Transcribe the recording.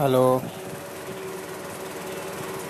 Hello.